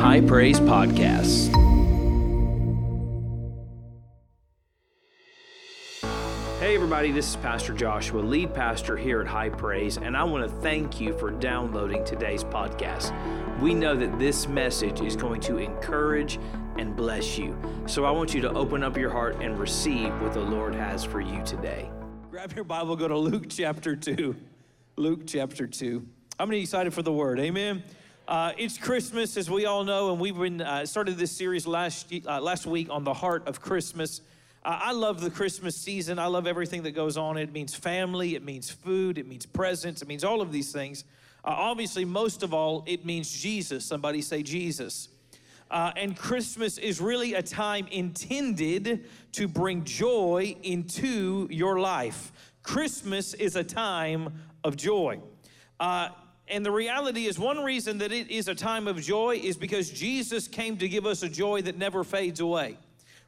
High Praise Podcast. Hey, everybody, this is Pastor Joshua, lead pastor here at High Praise, and I want to thank you for downloading today's podcast. We know that this message is going to encourage and bless you. So I want you to open up your heart and receive what the Lord has for you today. Grab your Bible, go to Luke chapter 2. Luke chapter 2. How many excited for the word? Amen. Uh, it's Christmas, as we all know, and we've been uh, started this series last uh, last week on the heart of Christmas. Uh, I love the Christmas season. I love everything that goes on. It means family. It means food. It means presents. It means all of these things. Uh, obviously, most of all, it means Jesus. Somebody say Jesus. Uh, and Christmas is really a time intended to bring joy into your life. Christmas is a time of joy. And the reality is, one reason that it is a time of joy is because Jesus came to give us a joy that never fades away.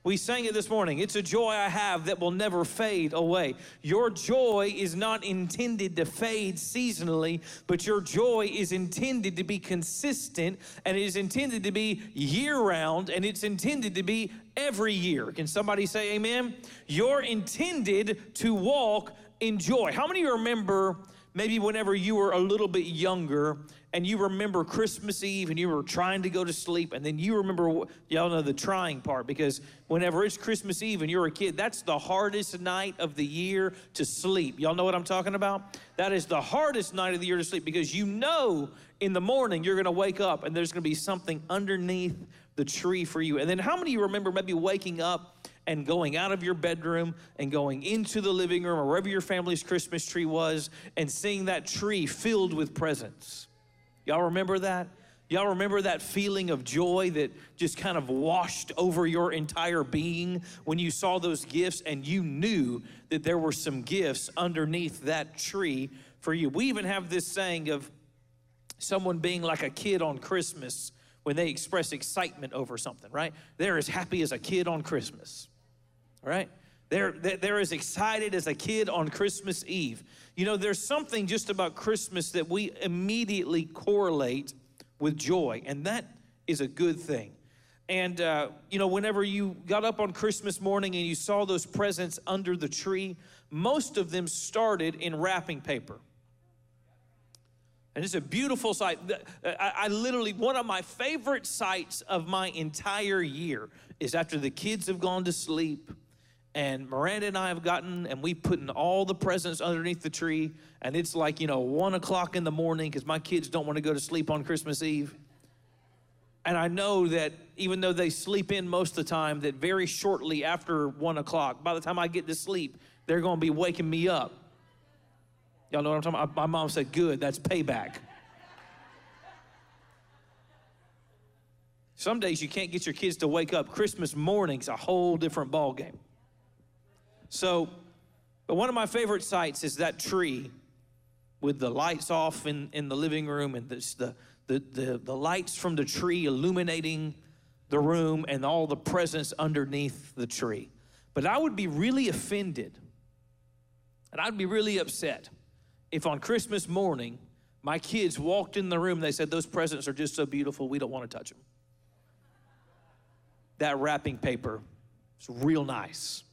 We sang it this morning. It's a joy I have that will never fade away. Your joy is not intended to fade seasonally, but your joy is intended to be consistent and it is intended to be year round and it's intended to be every year. Can somebody say amen? You're intended to walk in joy. How many remember maybe whenever you were a little bit younger and you remember Christmas Eve and you were trying to go to sleep, and then you remember, y'all know the trying part because whenever it's Christmas Eve and you're a kid, that's the hardest night of the year to sleep. Y'all know what I'm talking about? That is the hardest night of the year to sleep because you know in the morning you're gonna wake up and there's gonna be something underneath the tree for you. And then how many of you remember maybe waking up? And going out of your bedroom and going into the living room or wherever your family's Christmas tree was and seeing that tree filled with presents. Y'all remember that? Y'all remember that feeling of joy that just kind of washed over your entire being when you saw those gifts and you knew that there were some gifts underneath that tree for you? We even have this saying of someone being like a kid on Christmas when they express excitement over something, right? They're as happy as a kid on Christmas right? They're, they're as excited as a kid on Christmas Eve. You know, there's something just about Christmas that we immediately correlate with joy, and that is a good thing. And, uh, you know, whenever you got up on Christmas morning and you saw those presents under the tree, most of them started in wrapping paper. And it's a beautiful sight. I, I, literally, one of my favorite sights of my entire year is after the kids have gone to sleep and Miranda and I have gotten, and we putting all the presents underneath the tree, and it's like, you know, one o'clock in the morning because my kids don't want to go to sleep on Christmas Eve. And I know that even though they sleep in most of the time, that very shortly after one o'clock, by the time I get to sleep, they're going to be waking me up. Y'all know what I'm talking about? My mom said, Good, that's payback. Some days you can't get your kids to wake up. Christmas morning's a whole different ball game. So, but one of my favorite sights is that tree with the lights off in, in the living room and this, the, the, the, the lights from the tree illuminating the room and all the presents underneath the tree. But I would be really offended and I'd be really upset if on Christmas morning my kids walked in the room and they said, Those presents are just so beautiful, we don't want to touch them. That wrapping paper is real nice.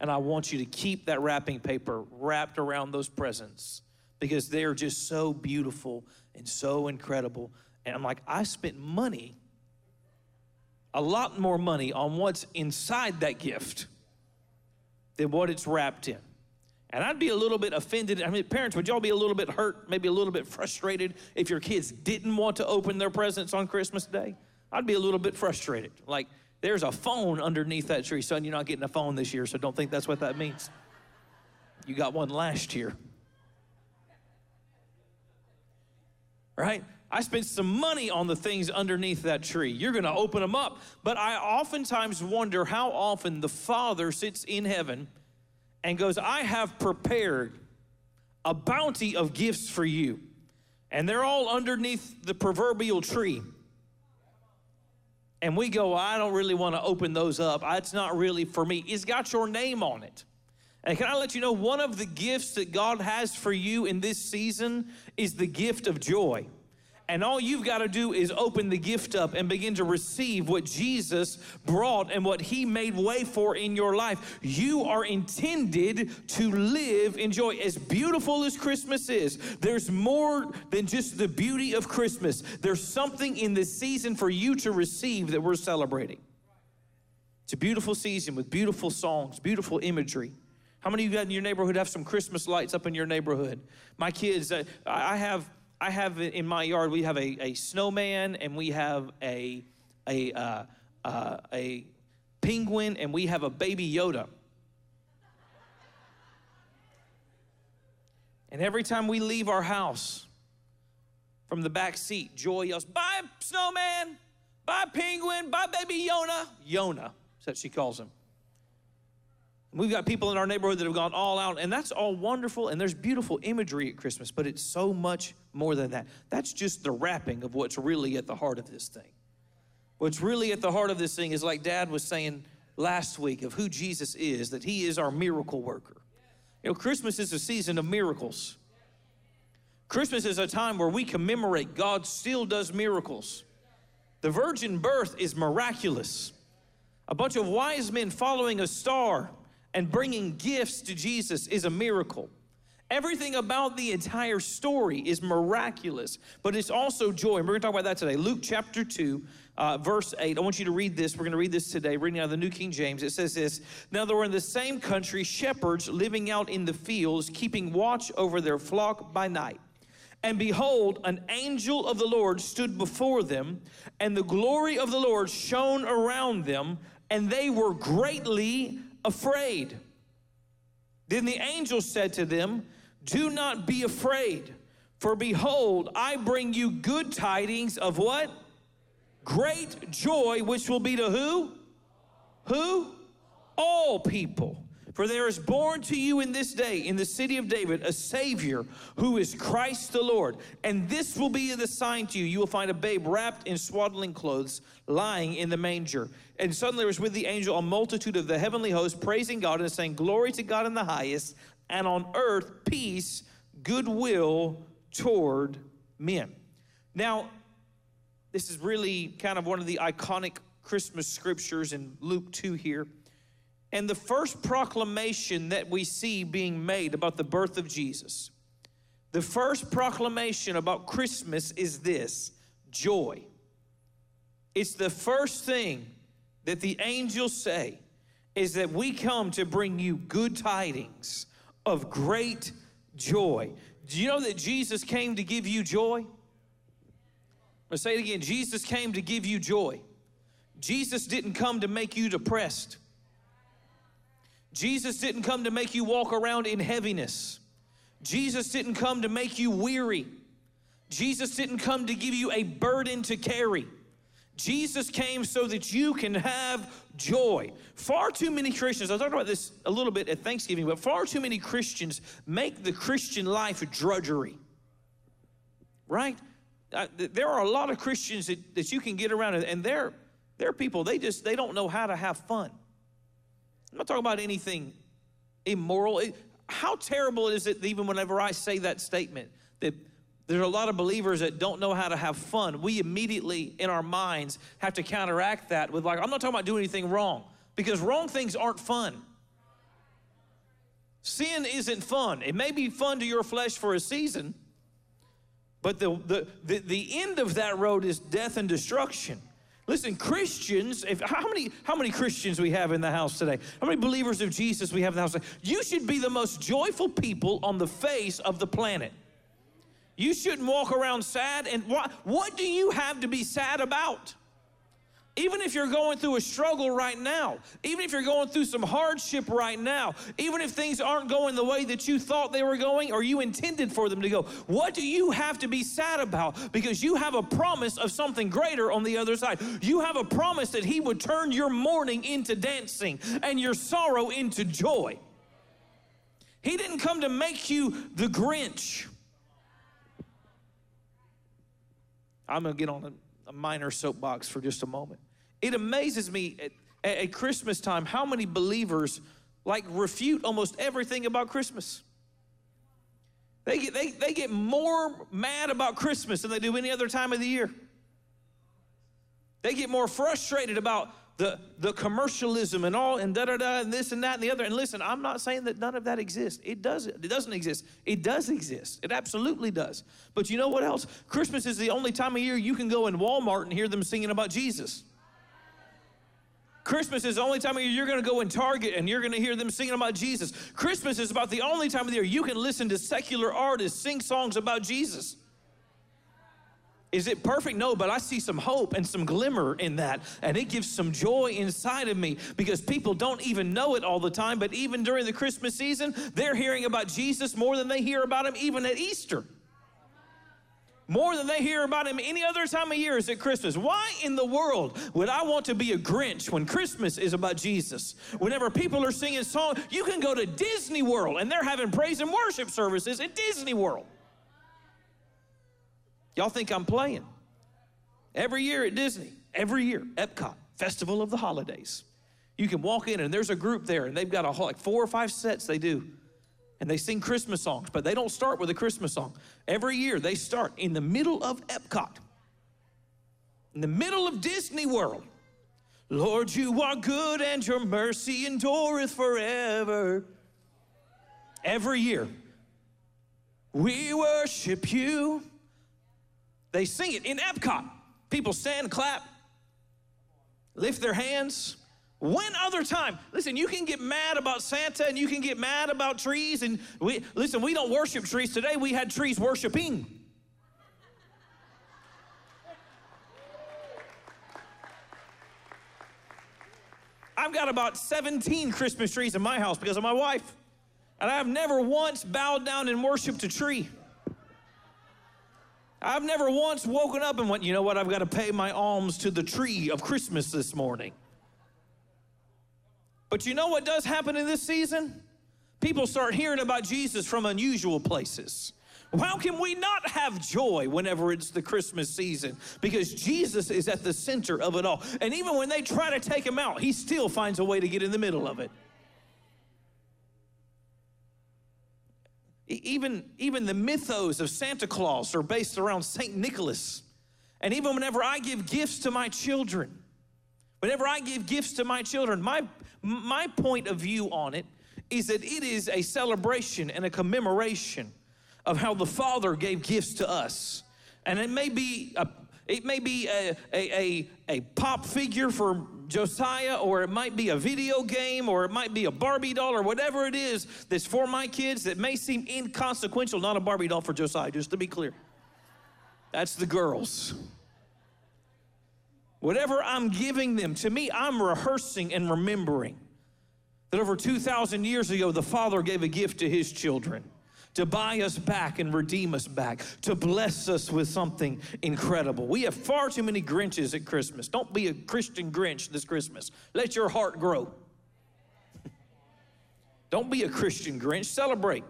And I want you to keep that wrapping paper wrapped around those presents because they're just so beautiful and so incredible. And I'm like, I spent money, a lot more money on what's inside that gift than what it's wrapped in. And I'd be a little bit offended. I mean, parents, would y'all be a little bit hurt, maybe a little bit frustrated if your kids didn't want to open their presents on Christmas Day? I'd be a little bit frustrated. Like, there's a phone underneath that tree. Son, you're not getting a phone this year, so don't think that's what that means. You got one last year. Right? I spent some money on the things underneath that tree. You're going to open them up. But I oftentimes wonder how often the Father sits in heaven and goes, I have prepared a bounty of gifts for you. And they're all underneath the proverbial tree and we go, I don't really want to open those up. It's not really for me. It's got your name on it. And can I let you know, one of the gifts that God has for you in this season is the gift of joy. And all you've got to do is open the gift up and begin to receive what Jesus brought and what He made way for in your life. You are intended to live in joy. As beautiful as Christmas is, there's more than just the beauty of Christmas. There's something in this season for you to receive that we're celebrating. It's a beautiful season with beautiful songs, beautiful imagery. How many of you got in your neighborhood have some Christmas lights up in your neighborhood? My kids, uh, I have, I have in my yard. We have a, a snowman and we have a a uh, uh, a penguin and we have a baby Yoda. And every time we leave our house from the back seat, Joy yells, "Bye, snowman! Bye, penguin! Bye, baby Yona!" Yona, that she calls him. We've got people in our neighborhood that have gone all out, and that's all wonderful, and there's beautiful imagery at Christmas, but it's so much more than that. That's just the wrapping of what's really at the heart of this thing. What's really at the heart of this thing is like Dad was saying last week of who Jesus is, that He is our miracle worker. You know, Christmas is a season of miracles. Christmas is a time where we commemorate God still does miracles. The virgin birth is miraculous. A bunch of wise men following a star and bringing gifts to Jesus is a miracle. Everything about the entire story is miraculous, but it's also joy. And we're going to talk about that today. Luke chapter 2, uh, verse 8. I want you to read this. We're going to read this today, reading out of the New King James. It says this Now there were in the same country shepherds living out in the fields, keeping watch over their flock by night. And behold, an angel of the Lord stood before them, and the glory of the Lord shone around them, and they were greatly afraid. Then the angel said to them, Do not be afraid, for behold, I bring you good tidings of what? Great joy, which will be to who? Who? All people. For there is born to you in this day in the city of David a Savior who is Christ the Lord. And this will be the sign to you. You will find a babe wrapped in swaddling clothes lying in the manger. And suddenly there was with the angel a multitude of the heavenly host praising God and saying, Glory to God in the highest, and on earth peace, goodwill toward men. Now, this is really kind of one of the iconic Christmas scriptures in Luke 2 here. And the first proclamation that we see being made about the birth of Jesus, the first proclamation about Christmas is this joy. It's the first thing that the angels say is that we come to bring you good tidings of great joy. Do you know that Jesus came to give you joy? Let's say it again Jesus came to give you joy. Jesus didn't come to make you depressed. Jesus didn't come to make you walk around in heaviness. Jesus didn't come to make you weary. Jesus didn't come to give you a burden to carry. Jesus came so that you can have joy. Far too many Christians, I talked about this a little bit at Thanksgiving, but far too many Christians make the Christian life a drudgery. Right? Uh, there are a lot of Christians that, that you can get around, and they're, they're people, they just, they don't know how to have fun. I'm not talking about anything immoral. How terrible is it, even whenever I say that statement, that there's a lot of believers that don't know how to have fun. We immediately, in our minds, have to counteract that with, like, I'm not talking about doing anything wrong, because wrong things aren't fun. Sin isn't fun. It may be fun to your flesh for a season, but the, the, the, the end of that road is death and destruction. Listen, Christians, if, how, many, how many Christians we have in the house today? How many believers of Jesus we have in the house today? You should be the most joyful people on the face of the planet. You shouldn't walk around sad. And what, what do you have to be sad about? Even if you're going through a struggle right now, even if you're going through some hardship right now, even if things aren't going the way that you thought they were going or you intended for them to go, what do you have to be sad about? Because you have a promise of something greater on the other side. You have a promise that He would turn your mourning into dancing and your sorrow into joy. He didn't come to make you the Grinch. I'm going to get on a, a minor soapbox for just a moment. It amazes me at, at Christmas time how many believers like refute almost everything about Christmas. They get, they, they get more mad about Christmas than they do any other time of the year. They get more frustrated about the, the commercialism and all and da da da and this and that and the other. And listen, I'm not saying that none of that exists. It does it doesn't exist. It does exist. It absolutely does. But you know what else? Christmas is the only time of year you can go in Walmart and hear them singing about Jesus. Christmas is the only time of year you're going to go in Target and you're going to hear them singing about Jesus. Christmas is about the only time of the year you can listen to secular artists sing songs about Jesus. Is it perfect? No, but I see some hope and some glimmer in that. And it gives some joy inside of me because people don't even know it all the time. But even during the Christmas season, they're hearing about Jesus more than they hear about him even at Easter more than they hear about him any other time of year is at Christmas. Why in the world would I want to be a Grinch when Christmas is about Jesus? Whenever people are singing songs, you can go to Disney World and they're having praise and worship services at Disney World. Y'all think I'm playing? Every year at Disney, every year, Epcot, Festival of the Holidays. You can walk in and there's a group there and they've got a like four or five sets they do and they sing Christmas songs, but they don't start with a Christmas song. Every year they start in the middle of Epcot, in the middle of Disney World. Lord, you are good and your mercy endureth forever. Every year, we worship you. They sing it in Epcot. People stand, clap, lift their hands. When other time? Listen, you can get mad about Santa and you can get mad about trees. And we listen, we don't worship trees today. We had trees worshiping. I've got about 17 Christmas trees in my house because of my wife. And I've never once bowed down and worshiped a tree. I've never once woken up and went, you know what, I've got to pay my alms to the tree of Christmas this morning. But you know what does happen in this season? People start hearing about Jesus from unusual places. How can we not have joy whenever it's the Christmas season? Because Jesus is at the center of it all. And even when they try to take him out, he still finds a way to get in the middle of it. Even, even the mythos of Santa Claus are based around St. Nicholas. And even whenever I give gifts to my children, whenever I give gifts to my children, my, my point of view on it is that it is a celebration and a commemoration of how the Father gave gifts to us. And it may be a, it may be a, a, a, a pop figure for Josiah, or it might be a video game, or it might be a Barbie doll, or whatever it is that's for my kids that may seem inconsequential. Not a Barbie doll for Josiah, just to be clear. That's the girls. Whatever I'm giving them, to me, I'm rehearsing and remembering that over 2,000 years ago, the Father gave a gift to His children to buy us back and redeem us back, to bless us with something incredible. We have far too many Grinches at Christmas. Don't be a Christian Grinch this Christmas. Let your heart grow. Don't be a Christian Grinch. Celebrate.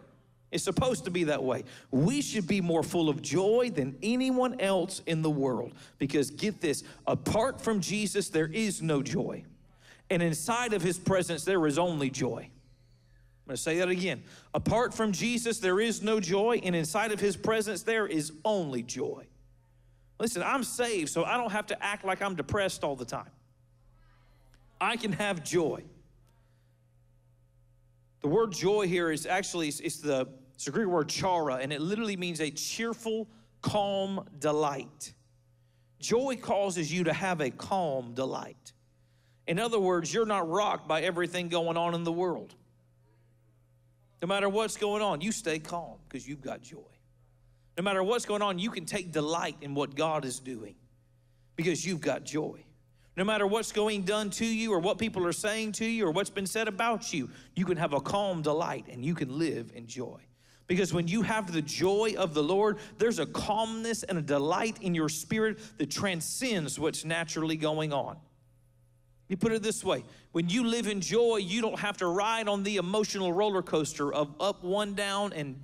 It's supposed to be that way. We should be more full of joy than anyone else in the world because get this apart from Jesus, there is no joy. And inside of his presence, there is only joy. I'm going to say that again. Apart from Jesus, there is no joy, and inside of his presence, there is only joy. Listen, I'm saved, so I don't have to act like I'm depressed all the time. I can have joy. The word joy here is actually it's the it's the Greek word chara, and it literally means a cheerful, calm delight. Joy causes you to have a calm delight. In other words, you're not rocked by everything going on in the world. No matter what's going on, you stay calm because you've got joy. No matter what's going on, you can take delight in what God is doing because you've got joy. No matter what's going done to you or what people are saying to you or what's been said about you, you can have a calm delight and you can live in joy. Because when you have the joy of the Lord, there's a calmness and a delight in your spirit that transcends what's naturally going on. You put it this way when you live in joy, you don't have to ride on the emotional roller coaster of up one down and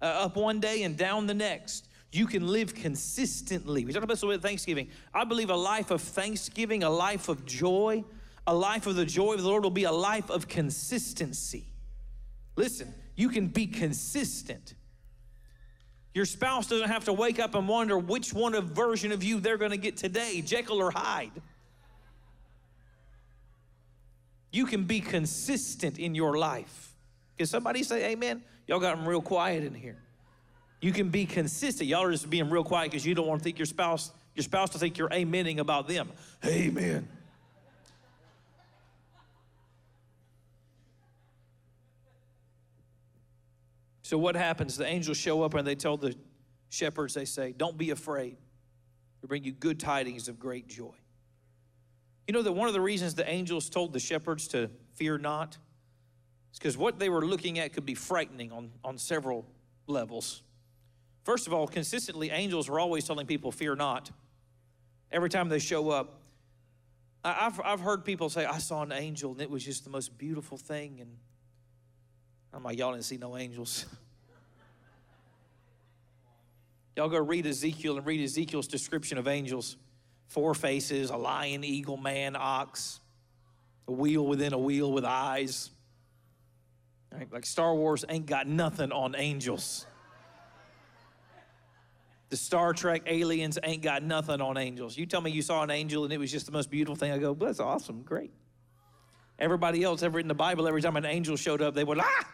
uh, up one day and down the next. You can live consistently. We talk about this with Thanksgiving. I believe a life of thanksgiving, a life of joy, a life of the joy of the Lord will be a life of consistency. Listen, you can be consistent. Your spouse doesn't have to wake up and wonder which one of version of you they're going to get today, Jekyll or Hyde. You can be consistent in your life. Can somebody say amen? Y'all got them real quiet in here. You can be consistent. Y'all are just being real quiet because you don't want to think your spouse, your spouse to think you're amening about them. Amen. So what happens? The angels show up and they tell the shepherds, they say, Don't be afraid. We bring you good tidings of great joy. You know that one of the reasons the angels told the shepherds to fear not is because what they were looking at could be frightening on, on several levels. First of all, consistently, angels are always telling people, fear not. Every time they show up, I've, I've heard people say, I saw an angel and it was just the most beautiful thing. And I'm like, y'all didn't see no angels. y'all go read Ezekiel and read Ezekiel's description of angels four faces, a lion, eagle, man, ox, a wheel within a wheel with eyes. Like Star Wars ain't got nothing on angels. The Star Trek aliens ain't got nothing on angels. You tell me you saw an angel and it was just the most beautiful thing. I go, that's awesome, great. Everybody else ever in the Bible, every time an angel showed up, they would, ah!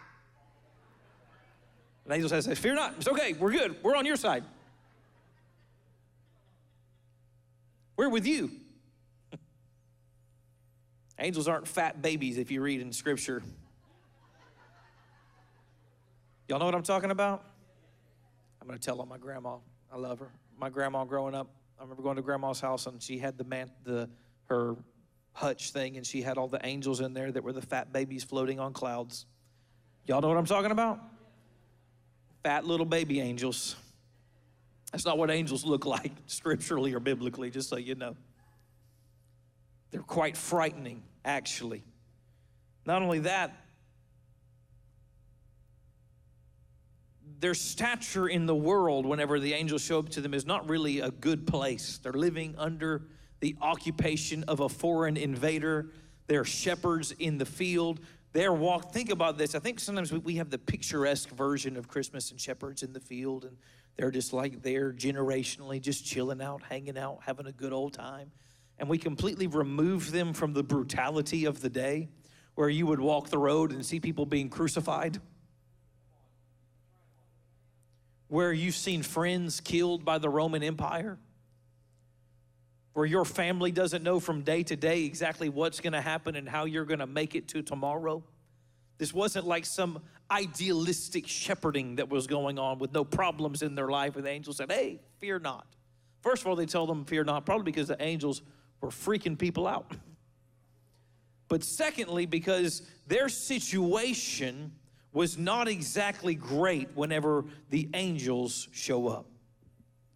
An angel says, Fear not, it's okay, we're good, we're on your side. We're with you. Angels aren't fat babies if you read in Scripture. Y'all know what I'm talking about? I'm going to tell on my grandma. I love her. My grandma growing up, I remember going to grandma's house and she had the man, the her hutch thing, and she had all the angels in there that were the fat babies floating on clouds. Y'all know what I'm talking about? Fat little baby angels. That's not what angels look like scripturally or biblically, just so you know. They're quite frightening, actually. Not only that, their stature in the world, whenever the angels show up to them, is not really a good place. They're living under the occupation of a foreign invader. They're shepherds in the field. They're walk. Think about this. I think sometimes we we have the picturesque version of Christmas and shepherds in the field, and they're just like there generationally, just chilling out, hanging out, having a good old time. And we completely remove them from the brutality of the day where you would walk the road and see people being crucified. Where you've seen friends killed by the Roman Empire. Where your family doesn't know from day to day exactly what's going to happen and how you're going to make it to tomorrow. This wasn't like some idealistic shepherding that was going on with no problems in their life. And the angels said, Hey, fear not. First of all, they told them, Fear not, probably because the angels were freaking people out. But secondly, because their situation was not exactly great whenever the angels show up.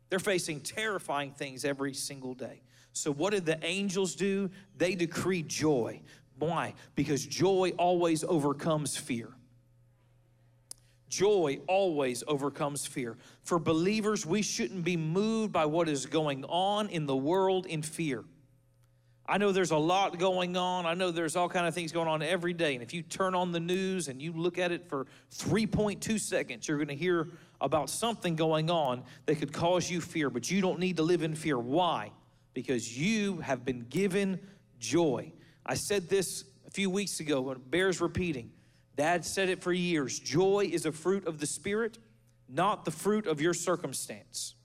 They're facing terrifying things every single day. So, what did the angels do? They decreed joy. Why? Because joy always overcomes fear. Joy always overcomes fear. For believers, we shouldn't be moved by what is going on in the world in fear. I know there's a lot going on. I know there's all kind of things going on every day. And if you turn on the news and you look at it for 3.2 seconds, you're going to hear about something going on that could cause you fear, but you don't need to live in fear. Why? Because you have been given joy. I said this a few weeks ago, but it bears repeating. Dad said it for years. Joy is a fruit of the Spirit, not the fruit of your circumstance.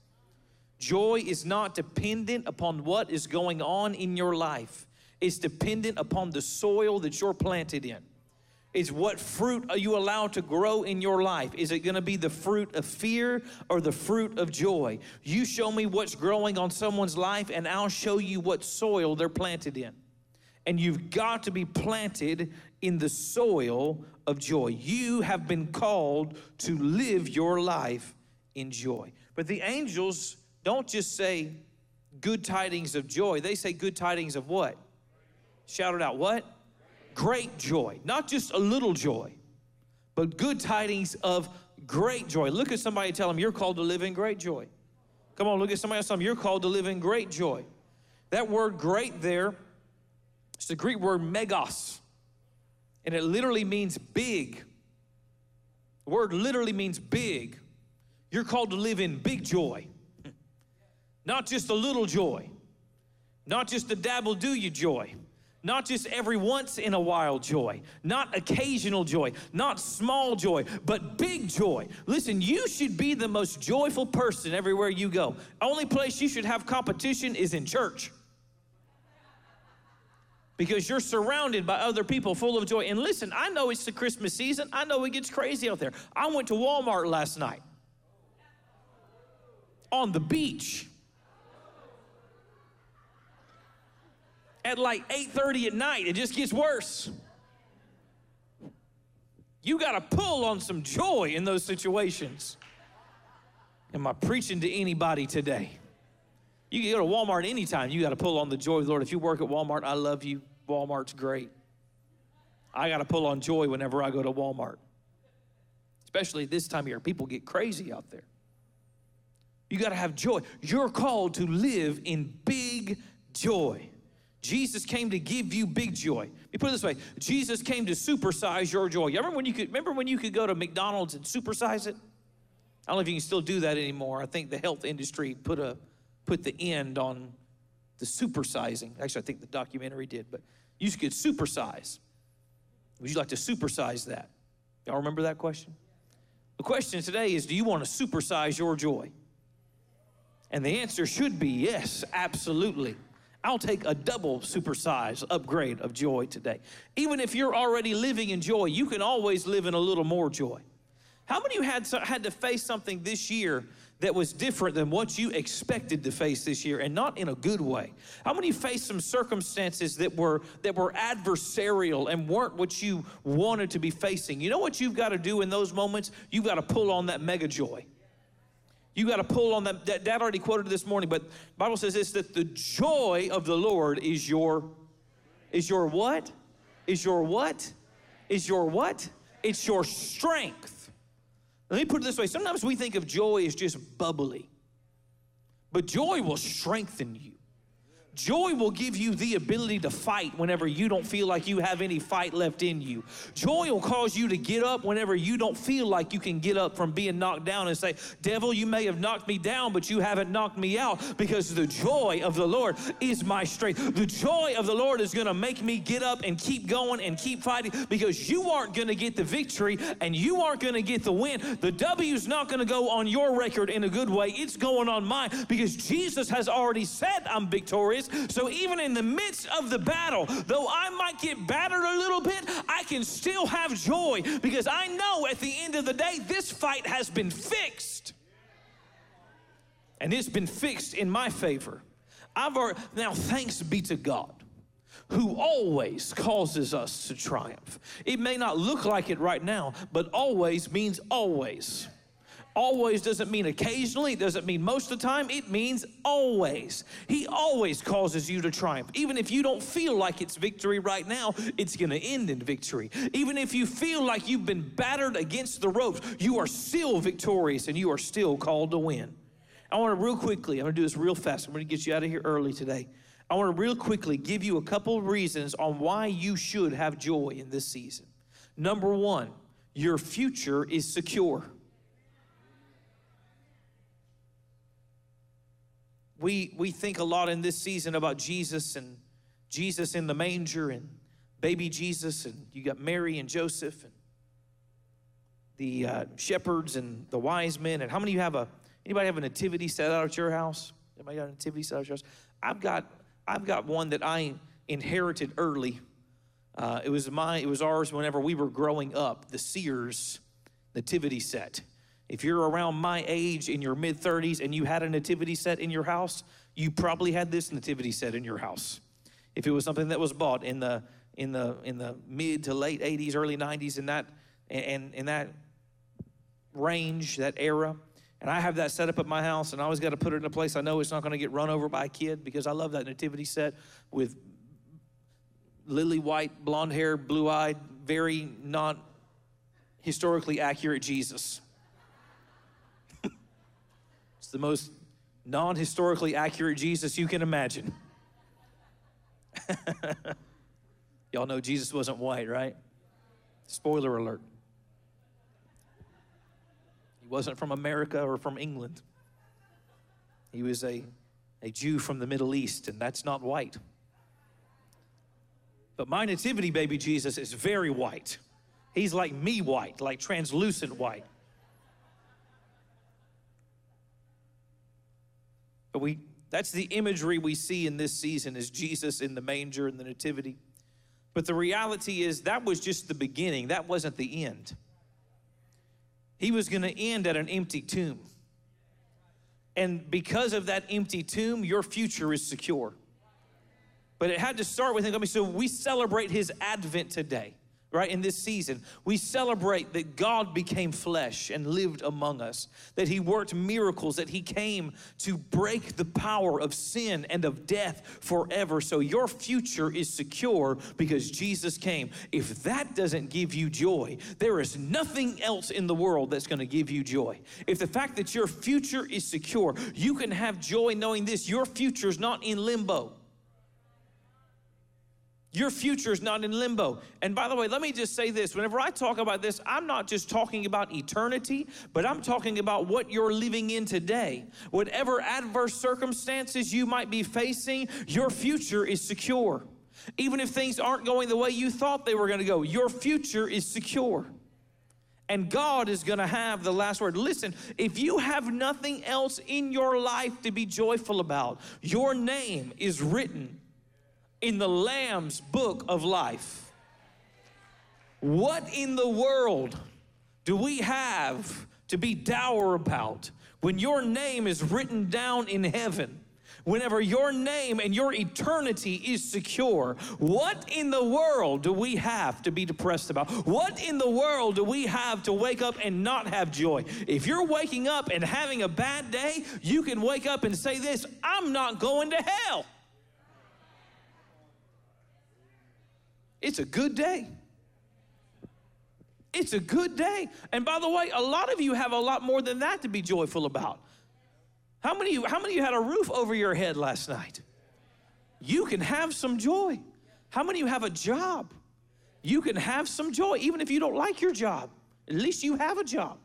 Joy is not dependent upon what is going on in your life, it's dependent upon the soil that you're planted in. Is what fruit are you allowed to grow in your life? Is it going to be the fruit of fear or the fruit of joy? You show me what's growing on someone's life, and I'll show you what soil they're planted in and you've got to be planted in the soil of joy. You have been called to live your life in joy. But the angels don't just say good tidings of joy, they say good tidings of what? Shout it out, what? Great joy. Not just a little joy, but good tidings of great joy. Look at somebody tell them you're called to live in great joy. Come on, look at somebody else tell them you're called to live in great joy. That word great there it's the Greek word megas, and it literally means big. The word literally means big. You're called to live in big joy, not just a little joy, not just a dabble do you joy, not just every once in a while joy, not occasional joy, not small joy, but big joy. Listen, you should be the most joyful person everywhere you go. Only place you should have competition is in church. Because you're surrounded by other people full of joy. And listen, I know it's the Christmas season. I know it gets crazy out there. I went to Walmart last night on the beach. At like 8:30 at night. It just gets worse. You got to pull on some joy in those situations. Am I preaching to anybody today? You can go to Walmart anytime. You got to pull on the joy of the Lord. If you work at Walmart, I love you. Walmart's great. I got to pull on joy whenever I go to Walmart. Especially this time of year. People get crazy out there. You got to have joy. You're called to live in big joy. Jesus came to give you big joy. Let me put it this way: Jesus came to supersize your joy. You remember when you could remember when you could go to McDonald's and supersize it? I don't know if you can still do that anymore. I think the health industry put a put the end on the supersizing. Actually, I think the documentary did, but you could supersize. Would you like to supersize that? Y'all remember that question? The question today is do you want to supersize your joy? And the answer should be yes, absolutely. I'll take a double supersize upgrade of joy today. Even if you're already living in joy, you can always live in a little more joy. How many of you had, had to face something this year that was different than what you expected to face this year and not in a good way? How many faced some circumstances that were that were adversarial and weren't what you wanted to be facing? You know what you've got to do in those moments? You've got to pull on that mega joy. You got to pull on that. Dad already quoted this morning, but Bible says this that the joy of the Lord is your is your what? Is your what? Is your what? It's your strength. Let me put it this way. Sometimes we think of joy as just bubbly. But joy will strengthen you. Joy will give you the ability to fight whenever you don't feel like you have any fight left in you. Joy will cause you to get up whenever you don't feel like you can get up from being knocked down and say, Devil, you may have knocked me down, but you haven't knocked me out because the joy of the Lord is my strength. The joy of the Lord is going to make me get up and keep going and keep fighting because you aren't going to get the victory and you aren't going to get the win. The W is not going to go on your record in a good way, it's going on mine because Jesus has already said I'm victorious is. So even in the midst of the battle, though I might get battered a little bit, I can still have joy because I know at the end of the day, this fight has been fixed. And it's been fixed in my favor. I've already, now thanks be to God who always causes us to triumph. It may not look like it right now, but always means always. Always doesn't mean occasionally, it doesn't mean most of the time, it means always. He always causes you to triumph. Even if you don't feel like it's victory right now, it's gonna end in victory. Even if you feel like you've been battered against the ropes, you are still victorious and you are still called to win. I wanna real quickly, I'm gonna do this real fast, I'm gonna get you out of here early today. I wanna real quickly give you a couple of reasons on why you should have joy in this season. Number one, your future is secure. We, we think a lot in this season about Jesus and Jesus in the manger and baby Jesus, and you got Mary and Joseph and the uh, shepherds and the wise men. And how many of you have a anybody have a nativity set out at your house? Anybody got a nativity set out at your house? I've got I've got one that I inherited early. Uh, it was my it was ours whenever we were growing up. The Sears nativity set. If you're around my age in your mid 30s and you had a nativity set in your house, you probably had this nativity set in your house. If it was something that was bought in the in the in the mid to late 80s, early 90s, in that and in that range, that era. And I have that set up at my house, and I always got to put it in a place I know it's not going to get run over by a kid because I love that nativity set with lily white, blonde hair, blue eyed, very not historically accurate Jesus the most non historically accurate Jesus you can imagine. Y'all know Jesus wasn't white, right? Spoiler alert. He wasn't from America or from England. He was a, a Jew from the Middle East, and that's not white. But my nativity baby Jesus is very white. He's like me white, like translucent white. We that's the imagery we see in this season is Jesus in the manger and the nativity. But the reality is that was just the beginning. That wasn't the end. He was going to end at an empty tomb. And because of that empty tomb, your future is secure. But it had to start with him. I mean, So we celebrate his advent today right, in this season, we celebrate that God became flesh and lived among us, that He worked miracles, that He came to break the power of sin and of death forever. So your future is secure because Jesus came. If that doesn't give you joy, there is nothing else in the world that's gonna give you joy. If the fact that your future is secure, you can have joy knowing this your future is not in limbo. Your future is not in limbo. And by the way, let me just say this whenever I talk about this, I'm not just talking about eternity, but I'm talking about what you're living in today. Whatever adverse circumstances you might be facing, your future is secure. Even if things aren't going the way you thought they were going to go, your future is secure. And God is going to have the last word. Listen, if you have nothing else in your life to be joyful about, your name is written in the Lamb's book of life. What in the world do we have to be dour about when your name is written down in heaven? Whenever your name and your eternity is secure, what in the world do we have to be depressed about? What in the world do we have to wake up and not have joy? If you're waking up and having a bad day, you can wake up and say this I'm not going to hell. It's a good day. It's a good day. And by the way, a lot of you have a lot more than that to be joyful about. How many, how many of you had a roof over your head last night? You can have some joy. How many of you have a job? You can have some joy, even if you don't like your job. At least you have a job.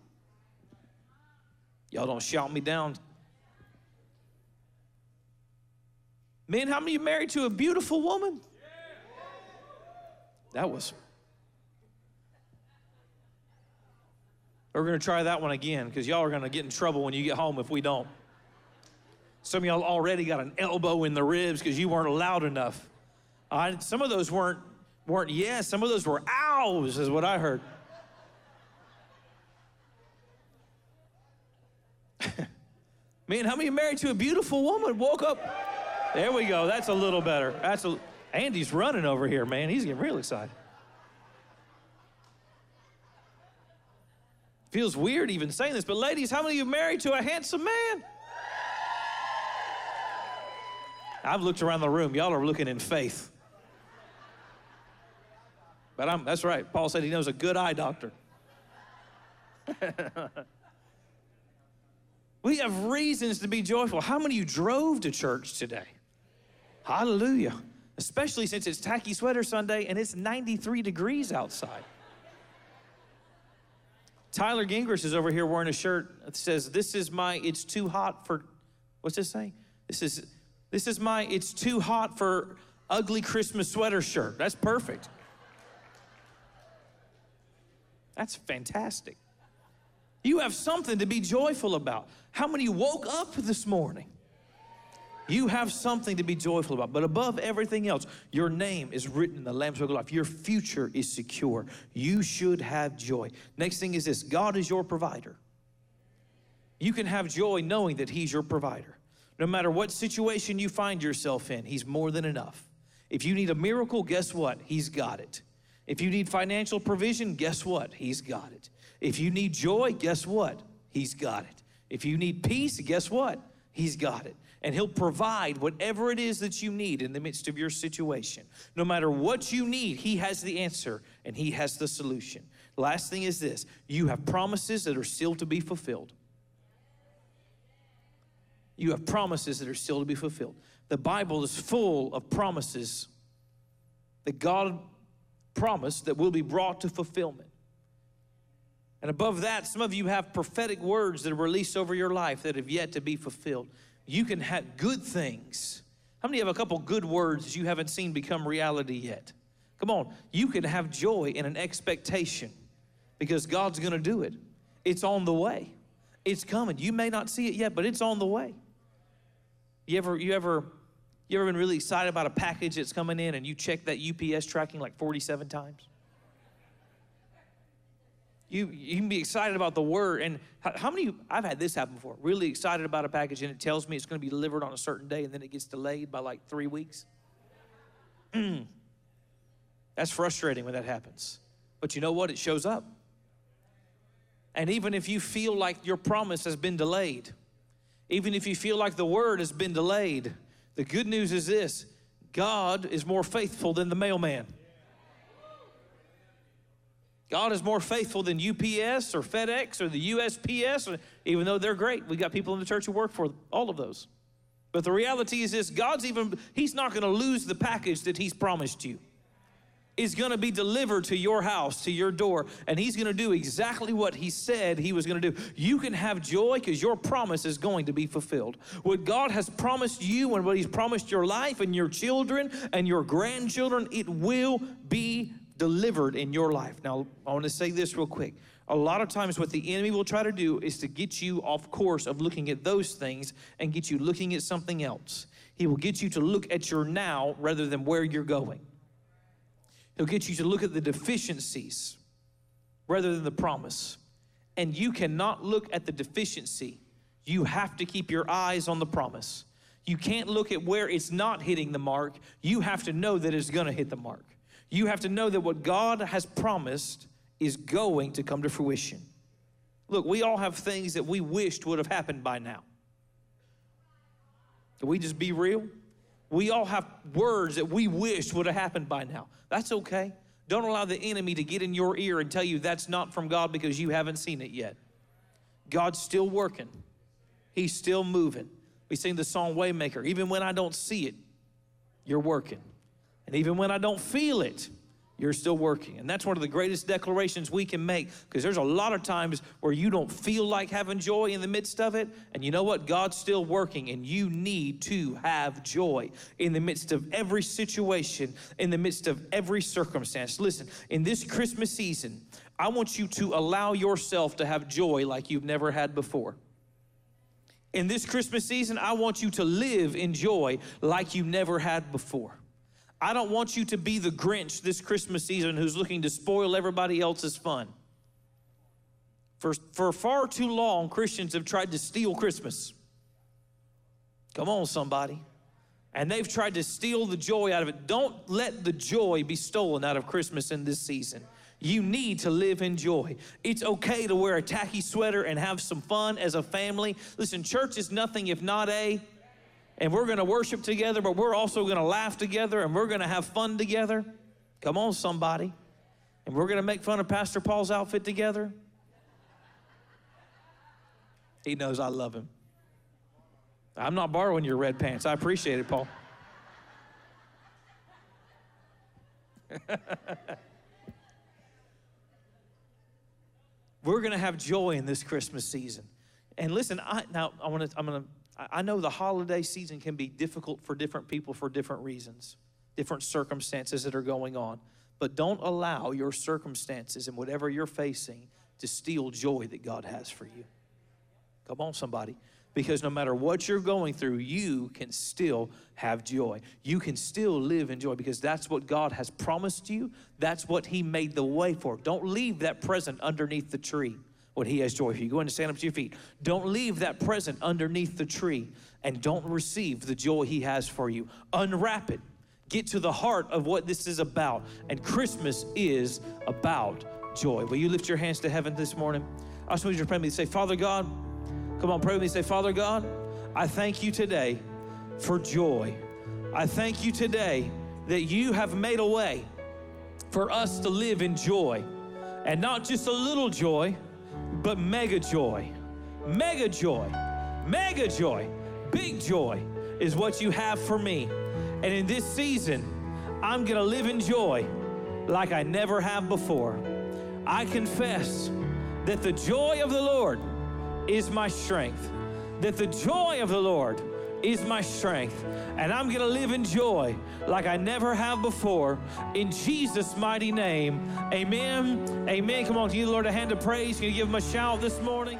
Y'all don't shout me down. Man, how many you married to a beautiful woman? That was. We're going to try that one again because y'all are going to get in trouble when you get home if we don't. Some of y'all already got an elbow in the ribs because you weren't loud enough. Uh, some of those weren't weren't yes. Some of those were ows, is what I heard. Man, how many married to a beautiful woman woke up? There we go. That's a little better. That's a. Andy's running over here, man. He's getting real excited. Feels weird even saying this, but ladies, how many of you married to a handsome man? I've looked around the room. Y'all are looking in faith. But I'm, that's right. Paul said he knows a good eye doctor. we have reasons to be joyful. How many of you drove to church today? Hallelujah especially since it's tacky sweater Sunday and it's 93 degrees outside. Tyler Gingrich is over here wearing a shirt that says, This is my, it's too hot for, what's this saying? This is, this is my, it's too hot for ugly Christmas sweater shirt. That's perfect. That's fantastic. You have something to be joyful about. How many woke up this morning? You have something to be joyful about. But above everything else, your name is written in the Lamb's Book of Life. Your future is secure. You should have joy. Next thing is this God is your provider. You can have joy knowing that He's your provider. No matter what situation you find yourself in, He's more than enough. If you need a miracle, guess what? He's got it. If you need financial provision, guess what? He's got it. If you need joy, guess what? He's got it. If you need peace, guess what? He's got it and He'll provide whatever it is that you need in the midst of your situation. No matter what you need, He has the answer and He has the solution. Last thing is this you have promises that are still to be fulfilled. You have promises that are still to be fulfilled. The Bible is full of promises that God promised that will be brought to fulfillment. And above that, some of you have prophetic words that are released over your life that have yet to be fulfilled. You can have good things. How many have a couple good words you haven't seen become reality yet? Come on, you can have joy in an expectation because God's gonna do it. It's on the way. It's coming. You may not see it yet, but it's on the way. You ever, you ever, you ever been really excited about a package that's coming in and you check that UPS tracking like 47 times? You, you can be excited about the word. And how, how, many, I've had this happen before, really excited about a package and it tells me it's going to be delivered on a certain day and then it gets delayed by like three weeks. Mm. That's frustrating when that happens. But you know what? It shows up. And even if you feel like your promise has been delayed, even if you feel like the word has been delayed, the good news is this God is more faithful than the mailman. God is more faithful than UPS or FedEx or the USPS, even though they're great. We got people in the church who work for all of those. But the reality is this God's even, He's not going to lose the package that He's promised you. It's going to be delivered to your house, to your door, and He's going to do exactly what He said He was going to do. You can have joy because your promise is going to be fulfilled. What God has promised you and what He's promised your life and your children and your grandchildren, it will be delivered in your life. Now, I want to say this real quick. A lot of times, what the enemy will try to do is to get you off course of looking at those things and get you looking at something else. He will get you to look at your now rather than where you're going. He'll get you to look at the deficiencies rather than the promise. And you cannot look at the deficiency. You have to keep your eyes on the promise. You can't look at where it's not hitting the mark. You have to know that it's going to hit the mark. You have to know that what God has promised is going to come to fruition. Look, we all have things that we wished would have happened by now. Can we just be real? We all have words that we wished would have happened by now. That's okay. Don't allow the enemy to get in your ear and tell you that's not from God because you haven't seen it yet. God's still working, He's still moving. We sing the song Waymaker. Even when I don't see it, you're working. And even when I don't feel it, you're still working. And that's one of the greatest declarations we can make because there's a lot of times where you don't feel like having joy in the midst of it. And you know what? God's still working, and you need to have joy in the midst of every situation, in the midst of every circumstance. Listen, in this Christmas season, I want you to allow yourself to have joy like you've never had before. In this Christmas season, I want you to live in joy like you never had before. I don't want you to be the Grinch this Christmas season who's looking to spoil everybody else's fun. For, for far too long, Christians have tried to steal Christmas. Come on, somebody. And they've tried to steal the joy out of it. Don't let the joy be stolen out of Christmas in this season. You need to live in joy. It's okay to wear a tacky sweater and have some fun as a family. Listen, church is nothing if not a and we're going to worship together, but we're also going to laugh together and we're going to have fun together. Come on, somebody. And we're going to make fun of Pastor Paul's outfit together. He knows I love him. I'm not borrowing your red pants. I appreciate it, Paul. we're going to have joy in this Christmas season. And listen, I now I want to I'm going to I know the holiday season can be difficult for different people for different reasons, different circumstances that are going on. But don't allow your circumstances and whatever you're facing to steal joy that God has for you. Come on, somebody. Because no matter what you're going through, you can still have joy. You can still live in joy because that's what God has promised you. That's what He made the way for. Don't leave that present underneath the tree when He has joy for you. Go ahead and stand up to your feet. Don't leave that present underneath the tree and don't receive the joy He has for you. Unwrap it. Get to the heart of what this is about. And Christmas is about joy. Will you lift your hands to heaven this morning? I just want you to pray with me. Say, Father God, come on, pray with me. Say, Father God, I thank you today for joy. I thank you today that you have made a way for us to live in joy. And not just a little joy, but mega joy, mega joy, mega joy, big joy is what you have for me. And in this season, I'm gonna live in joy like I never have before. I confess that the joy of the Lord is my strength. That the joy of the Lord is my strength. And I'm going to live in joy like I never have before. In Jesus' mighty name, amen. Amen. Come on, give the Lord a hand of praise. Can you give him a shout this morning?